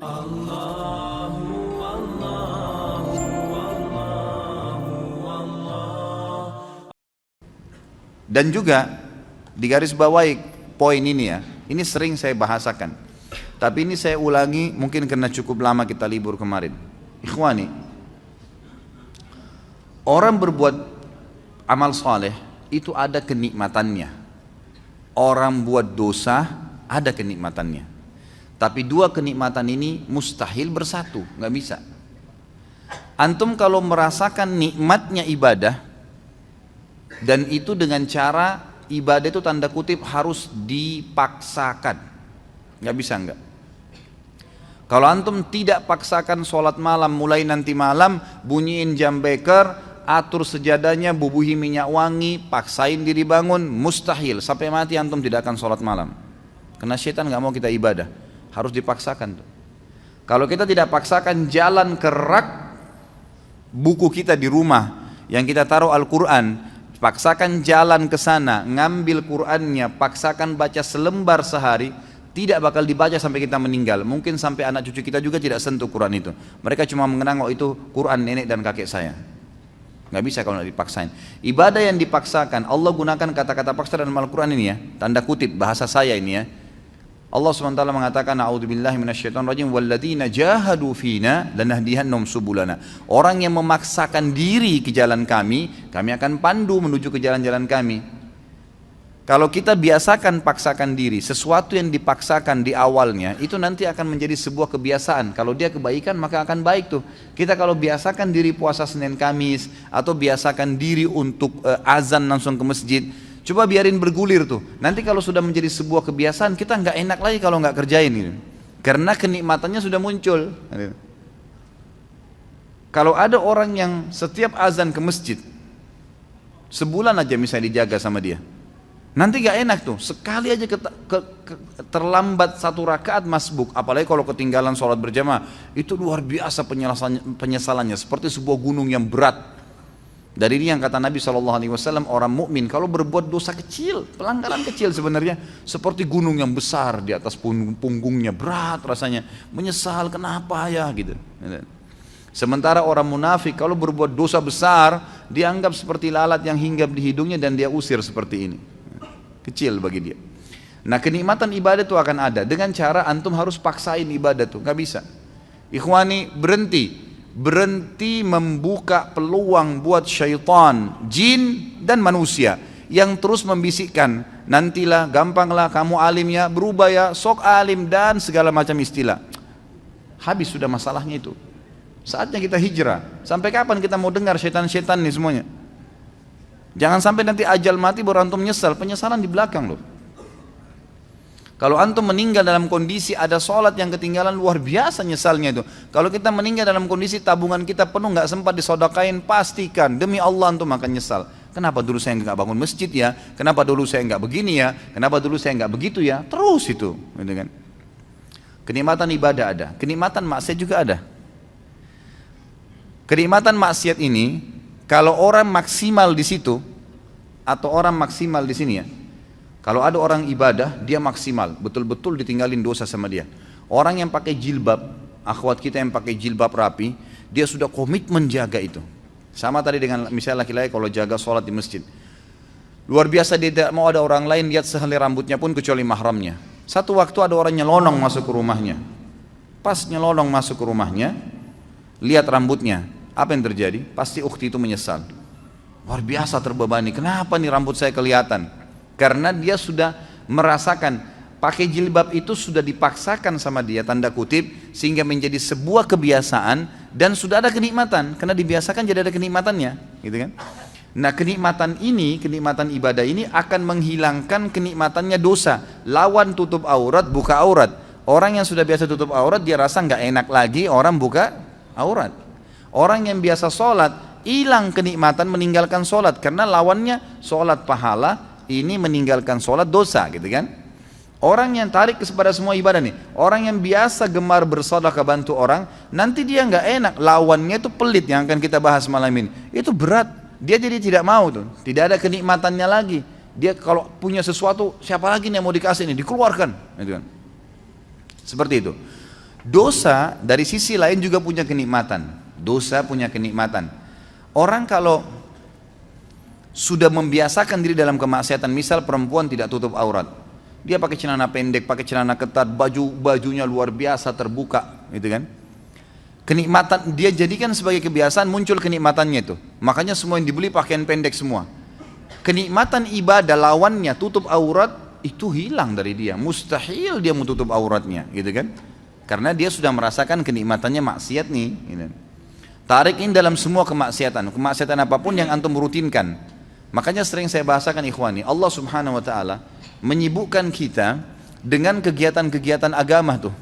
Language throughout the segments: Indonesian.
Dan juga di garis bawahi poin ini ya, ini sering saya bahasakan. Tapi ini saya ulangi mungkin karena cukup lama kita libur kemarin. Ikhwani, orang berbuat amal soleh itu ada kenikmatannya. Orang buat dosa ada kenikmatannya. Tapi dua kenikmatan ini mustahil bersatu, nggak bisa. Antum kalau merasakan nikmatnya ibadah dan itu dengan cara ibadah itu tanda kutip harus dipaksakan, nggak bisa nggak. Kalau antum tidak paksakan sholat malam mulai nanti malam bunyiin jam beker, atur sejadahnya, bubuhi minyak wangi, paksain diri bangun, mustahil sampai mati antum tidak akan sholat malam. Karena setan nggak mau kita ibadah, harus dipaksakan tuh. Kalau kita tidak paksakan jalan ke rak buku kita di rumah yang kita taruh Al-Quran, paksakan jalan ke sana, ngambil Qurannya, paksakan baca selembar sehari, tidak bakal dibaca sampai kita meninggal. Mungkin sampai anak cucu kita juga tidak sentuh Quran itu. Mereka cuma mengenang oh itu Quran nenek dan kakek saya. Nggak bisa kalau dipaksain. Ibadah yang dipaksakan, Allah gunakan kata-kata paksa dalam Al-Quran ini ya. Tanda kutip, bahasa saya ini ya. Allah SWT mengatakan A'udzubillahi minasyaitonirrajim walladzina jahadu fina lanahdihannahum subulana. Orang yang memaksakan diri ke jalan kami, kami akan pandu menuju ke jalan-jalan kami. Kalau kita biasakan paksakan diri, sesuatu yang dipaksakan di awalnya itu nanti akan menjadi sebuah kebiasaan. Kalau dia kebaikan maka akan baik tuh. Kita kalau biasakan diri puasa Senin Kamis atau biasakan diri untuk uh, azan langsung ke masjid, coba biarin bergulir tuh. Nanti kalau sudah menjadi sebuah kebiasaan kita nggak enak lagi kalau nggak kerjain gitu. Karena kenikmatannya sudah muncul. Kalau ada orang yang setiap azan ke masjid, sebulan aja misalnya dijaga sama dia, Nanti gak enak tuh, sekali aja ke, ke, ke, terlambat satu rakaat masbuk, apalagi kalau ketinggalan sholat berjamaah, itu luar biasa penyesalannya, seperti sebuah gunung yang berat. Dari ini yang kata Nabi SAW, orang mukmin kalau berbuat dosa kecil, pelanggaran kecil sebenarnya, seperti gunung yang besar di atas punggungnya, berat rasanya, menyesal kenapa ya gitu. Sementara orang munafik kalau berbuat dosa besar, dianggap seperti lalat yang hinggap di hidungnya dan dia usir seperti ini kecil bagi dia. Nah kenikmatan ibadah itu akan ada dengan cara antum harus paksain ibadah tuh, nggak bisa. Ikhwani berhenti, berhenti membuka peluang buat syaitan, jin dan manusia yang terus membisikkan nantilah gampanglah kamu alimnya berubah ya sok alim dan segala macam istilah. Habis sudah masalahnya itu. Saatnya kita hijrah. Sampai kapan kita mau dengar syaitan-syaitan nih semuanya? Jangan sampai nanti ajal mati baru antum nyesal, penyesalan di belakang loh. Kalau antum meninggal dalam kondisi ada sholat yang ketinggalan luar biasa nyesalnya itu. Kalau kita meninggal dalam kondisi tabungan kita penuh nggak sempat disodakain, pastikan demi Allah antum akan nyesal. Kenapa dulu saya nggak bangun masjid ya? Kenapa dulu saya nggak begini ya? Kenapa dulu saya nggak begitu ya? Terus itu, gitu kan? Kenikmatan ibadah ada, kenikmatan maksiat juga ada. Kenikmatan maksiat ini kalau orang maksimal di situ atau orang maksimal di sini ya. Kalau ada orang ibadah, dia maksimal, betul-betul ditinggalin dosa sama dia. Orang yang pakai jilbab, akhwat kita yang pakai jilbab rapi, dia sudah komitmen jaga itu. Sama tadi dengan misalnya laki-laki kalau jaga sholat di masjid. Luar biasa dia tidak mau ada orang lain lihat sehelai rambutnya pun kecuali mahramnya. Satu waktu ada orang nyelonong masuk ke rumahnya. Pas nyelonong masuk ke rumahnya, lihat rambutnya, apa yang terjadi? Pasti ukti itu menyesal. Luar biasa terbebani. Kenapa nih rambut saya kelihatan? Karena dia sudah merasakan pakai jilbab itu sudah dipaksakan sama dia tanda kutip sehingga menjadi sebuah kebiasaan dan sudah ada kenikmatan karena dibiasakan jadi ada kenikmatannya, gitu kan? Nah kenikmatan ini, kenikmatan ibadah ini akan menghilangkan kenikmatannya dosa. Lawan tutup aurat, buka aurat. Orang yang sudah biasa tutup aurat dia rasa nggak enak lagi orang buka aurat. Orang yang biasa sholat, hilang kenikmatan meninggalkan sholat. Karena lawannya sholat pahala, ini meninggalkan sholat dosa gitu kan. Orang yang tarik kepada semua ibadah nih, orang yang biasa gemar bersedekah bantu orang, nanti dia nggak enak, lawannya itu pelit yang akan kita bahas malam ini. Itu berat, dia jadi tidak mau tuh, tidak ada kenikmatannya lagi. Dia kalau punya sesuatu, siapa lagi yang mau dikasih ini, dikeluarkan, gitu kan. Seperti itu. Dosa dari sisi lain juga punya kenikmatan. Dosa punya kenikmatan. Orang kalau sudah membiasakan diri dalam kemaksiatan, misal perempuan tidak tutup aurat, dia pakai celana pendek, pakai celana ketat, baju bajunya luar biasa terbuka, gitu kan? Kenikmatan dia jadikan sebagai kebiasaan muncul kenikmatannya itu. Makanya semua yang dibeli pakaian pendek semua. Kenikmatan ibadah lawannya tutup aurat itu hilang dari dia. Mustahil dia menutup auratnya, gitu kan? Karena dia sudah merasakan kenikmatannya maksiat nih. Gitu. Tarik ini dalam semua kemaksiatan, kemaksiatan apa pun yang antum rutinkan. Makanya sering saya bahasakan ikhwani, Allah subhanahu wa ta'ala menyibukkan kita dengan kegiatan-kegiatan agama tuh.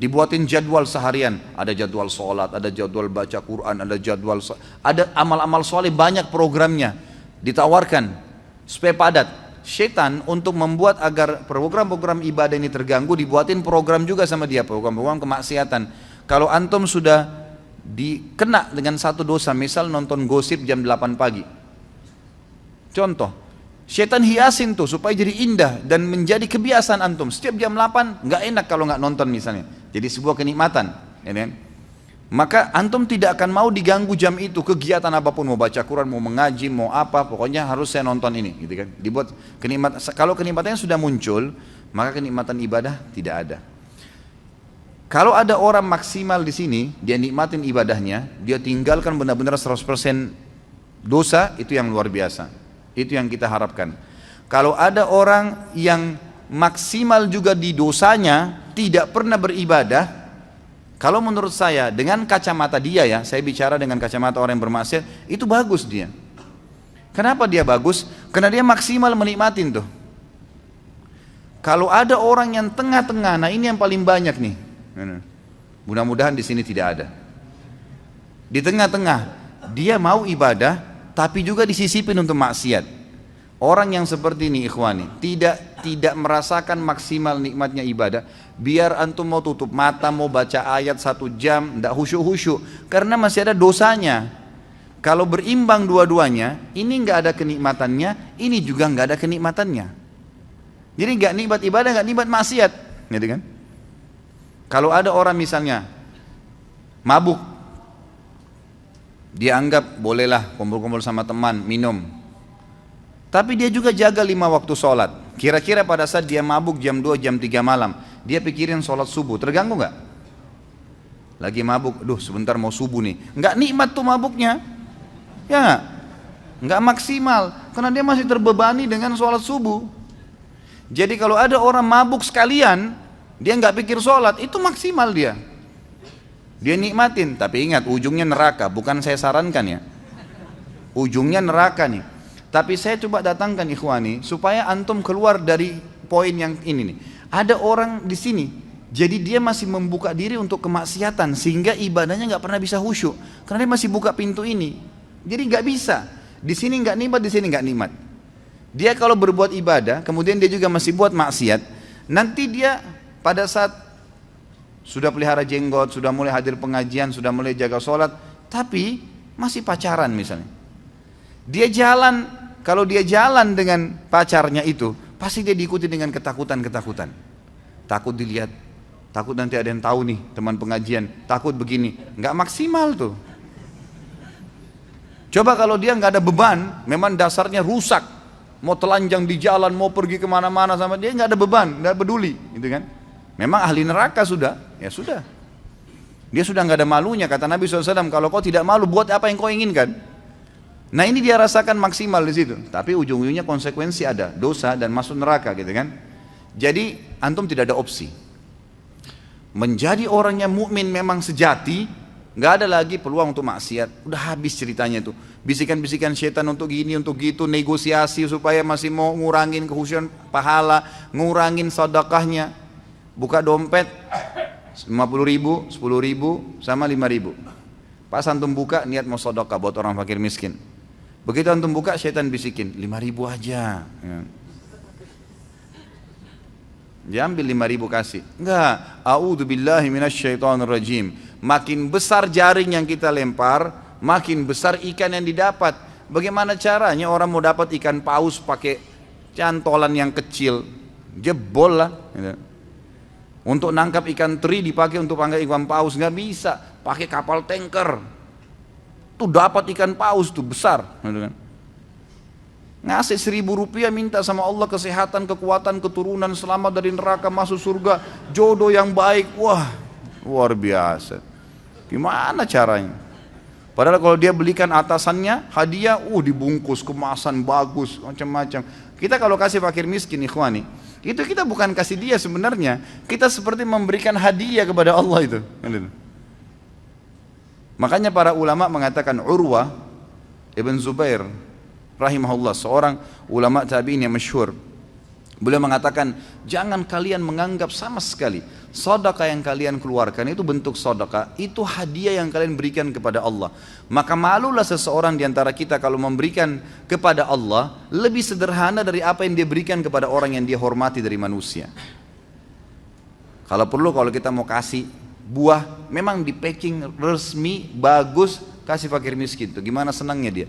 Dibuatin jadwal seharian, ada jadwal sholat, ada jadwal baca Quran, ada jadwal, ada amal-amal soleh banyak programnya ditawarkan supaya padat. Setan untuk membuat agar program-program ibadah ini terganggu dibuatin program juga sama dia, program-program kemaksiatan. Kalau antum sudah dikena dengan satu dosa misal nonton gosip jam 8 pagi contoh setan hiasin tuh supaya jadi indah dan menjadi kebiasaan antum setiap jam 8 nggak enak kalau nggak nonton misalnya jadi sebuah kenikmatan ya kan? maka antum tidak akan mau diganggu jam itu kegiatan apa pun mau baca Quran mau mengaji mau apa pokoknya harus saya nonton ini gitu kan dibuat kenikmatan kalau kenikmatannya sudah muncul maka kenikmatan ibadah tidak ada kalau ada orang maksimal di sini, dia nikmatin ibadahnya, dia tinggalkan benar-benar 100% dosa, itu yang luar biasa. Itu yang kita harapkan. Kalau ada orang yang maksimal juga di dosanya, tidak pernah beribadah, kalau menurut saya dengan kacamata dia ya, saya bicara dengan kacamata orang yang bermaksiat, itu bagus dia. Kenapa dia bagus? Karena dia maksimal menikmatin tuh. Kalau ada orang yang tengah-tengah, nah ini yang paling banyak nih. Mudah-mudahan di sini tidak ada. Di tengah-tengah dia mau ibadah tapi juga disisipin untuk maksiat. Orang yang seperti ini ikhwani tidak tidak merasakan maksimal nikmatnya ibadah. Biar antum mau tutup mata mau baca ayat satu jam tidak khusyuk khusyuk karena masih ada dosanya. Kalau berimbang dua-duanya, ini nggak ada kenikmatannya, ini juga nggak ada kenikmatannya. Jadi nggak nikmat ibadah, nggak nikmat maksiat, gitu kan? Kalau ada orang misalnya mabuk, dia anggap bolehlah kumpul-kumpul sama teman, minum. Tapi dia juga jaga lima waktu sholat. Kira-kira pada saat dia mabuk jam 2, jam 3 malam, dia pikirin sholat subuh, terganggu nggak? Lagi mabuk, duh sebentar mau subuh nih. Nggak nikmat tuh mabuknya. Ya nggak maksimal. Karena dia masih terbebani dengan sholat subuh. Jadi kalau ada orang mabuk sekalian, dia nggak pikir sholat, itu maksimal dia. Dia nikmatin, tapi ingat ujungnya neraka, bukan saya sarankan ya. Ujungnya neraka nih. Tapi saya coba datangkan ikhwani supaya antum keluar dari poin yang ini nih. Ada orang di sini, jadi dia masih membuka diri untuk kemaksiatan sehingga ibadahnya nggak pernah bisa khusyuk karena dia masih buka pintu ini. Jadi nggak bisa. Di sini nggak nikmat, di sini nggak nikmat. Dia kalau berbuat ibadah, kemudian dia juga masih buat maksiat, nanti dia pada saat sudah pelihara jenggot, sudah mulai hadir pengajian, sudah mulai jaga sholat, tapi masih pacaran misalnya. Dia jalan, kalau dia jalan dengan pacarnya itu, pasti dia diikuti dengan ketakutan-ketakutan. Takut dilihat, takut nanti ada yang tahu nih teman pengajian, takut begini, nggak maksimal tuh. Coba kalau dia nggak ada beban, memang dasarnya rusak, mau telanjang di jalan, mau pergi ke mana-mana sama dia nggak ada beban, nggak peduli, gitu kan? Memang ahli neraka sudah, ya sudah. Dia sudah nggak ada malunya kata Nabi SAW. Kalau kau tidak malu, buat apa yang kau inginkan? Nah ini dia rasakan maksimal di situ. Tapi ujung-ujungnya konsekuensi ada, dosa dan masuk neraka gitu kan. Jadi antum tidak ada opsi. Menjadi orang yang mukmin memang sejati, nggak ada lagi peluang untuk maksiat. Udah habis ceritanya itu. Bisikan-bisikan setan untuk gini, untuk gitu, negosiasi supaya masih mau ngurangin kehusuan pahala, ngurangin sedekahnya buka dompet 50 ribu, 10 ribu, sama 5 ribu. Pas antum buka niat mau sodokah buat orang fakir miskin. Begitu antum buka syaitan bisikin 5 ribu aja. Ya. Dia ambil 5 ribu kasih. Enggak. A'udhu billahi rajim. Makin besar jaring yang kita lempar, makin besar ikan yang didapat. Bagaimana caranya orang mau dapat ikan paus pakai cantolan yang kecil? Jebol lah. Gitu. Untuk nangkap ikan teri dipakai untuk panggil ikan paus nggak bisa, pakai kapal tanker. Tuh dapat ikan paus tuh besar, gitu kan. Ngasih seribu rupiah minta sama Allah kesehatan, kekuatan, keturunan, selamat dari neraka, masuk surga, jodoh yang baik. Wah, luar biasa. Gimana caranya? Padahal kalau dia belikan atasannya hadiah, uh dibungkus kemasan bagus macam-macam. Kita kalau kasih fakir miskin ikhwani, itu kita bukan kasih dia sebenarnya. Kita seperti memberikan hadiah kepada Allah itu. Makanya para ulama mengatakan Urwah Ibn Zubair rahimahullah seorang ulama tabi'in yang masyhur Beliau mengatakan, jangan kalian menganggap sama sekali sodaka yang kalian keluarkan itu bentuk sodaka, itu hadiah yang kalian berikan kepada Allah. Maka malulah seseorang di antara kita kalau memberikan kepada Allah lebih sederhana dari apa yang dia berikan kepada orang yang dia hormati dari manusia. Kalau perlu kalau kita mau kasih buah, memang di packing resmi, bagus, kasih fakir miskin. Tuh. Gimana senangnya dia?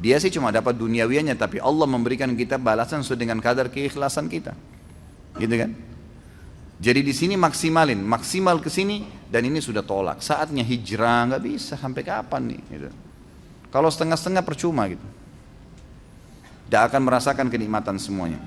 Dia sih cuma dapat duniawianya tapi Allah memberikan kita balasan sesuai dengan kadar keikhlasan kita. Gitu kan? Jadi di sini maksimalin, maksimal ke sini dan ini sudah tolak. Saatnya hijrah nggak bisa sampai kapan nih? Gitu. Kalau setengah-setengah percuma gitu. Tidak akan merasakan kenikmatan semuanya.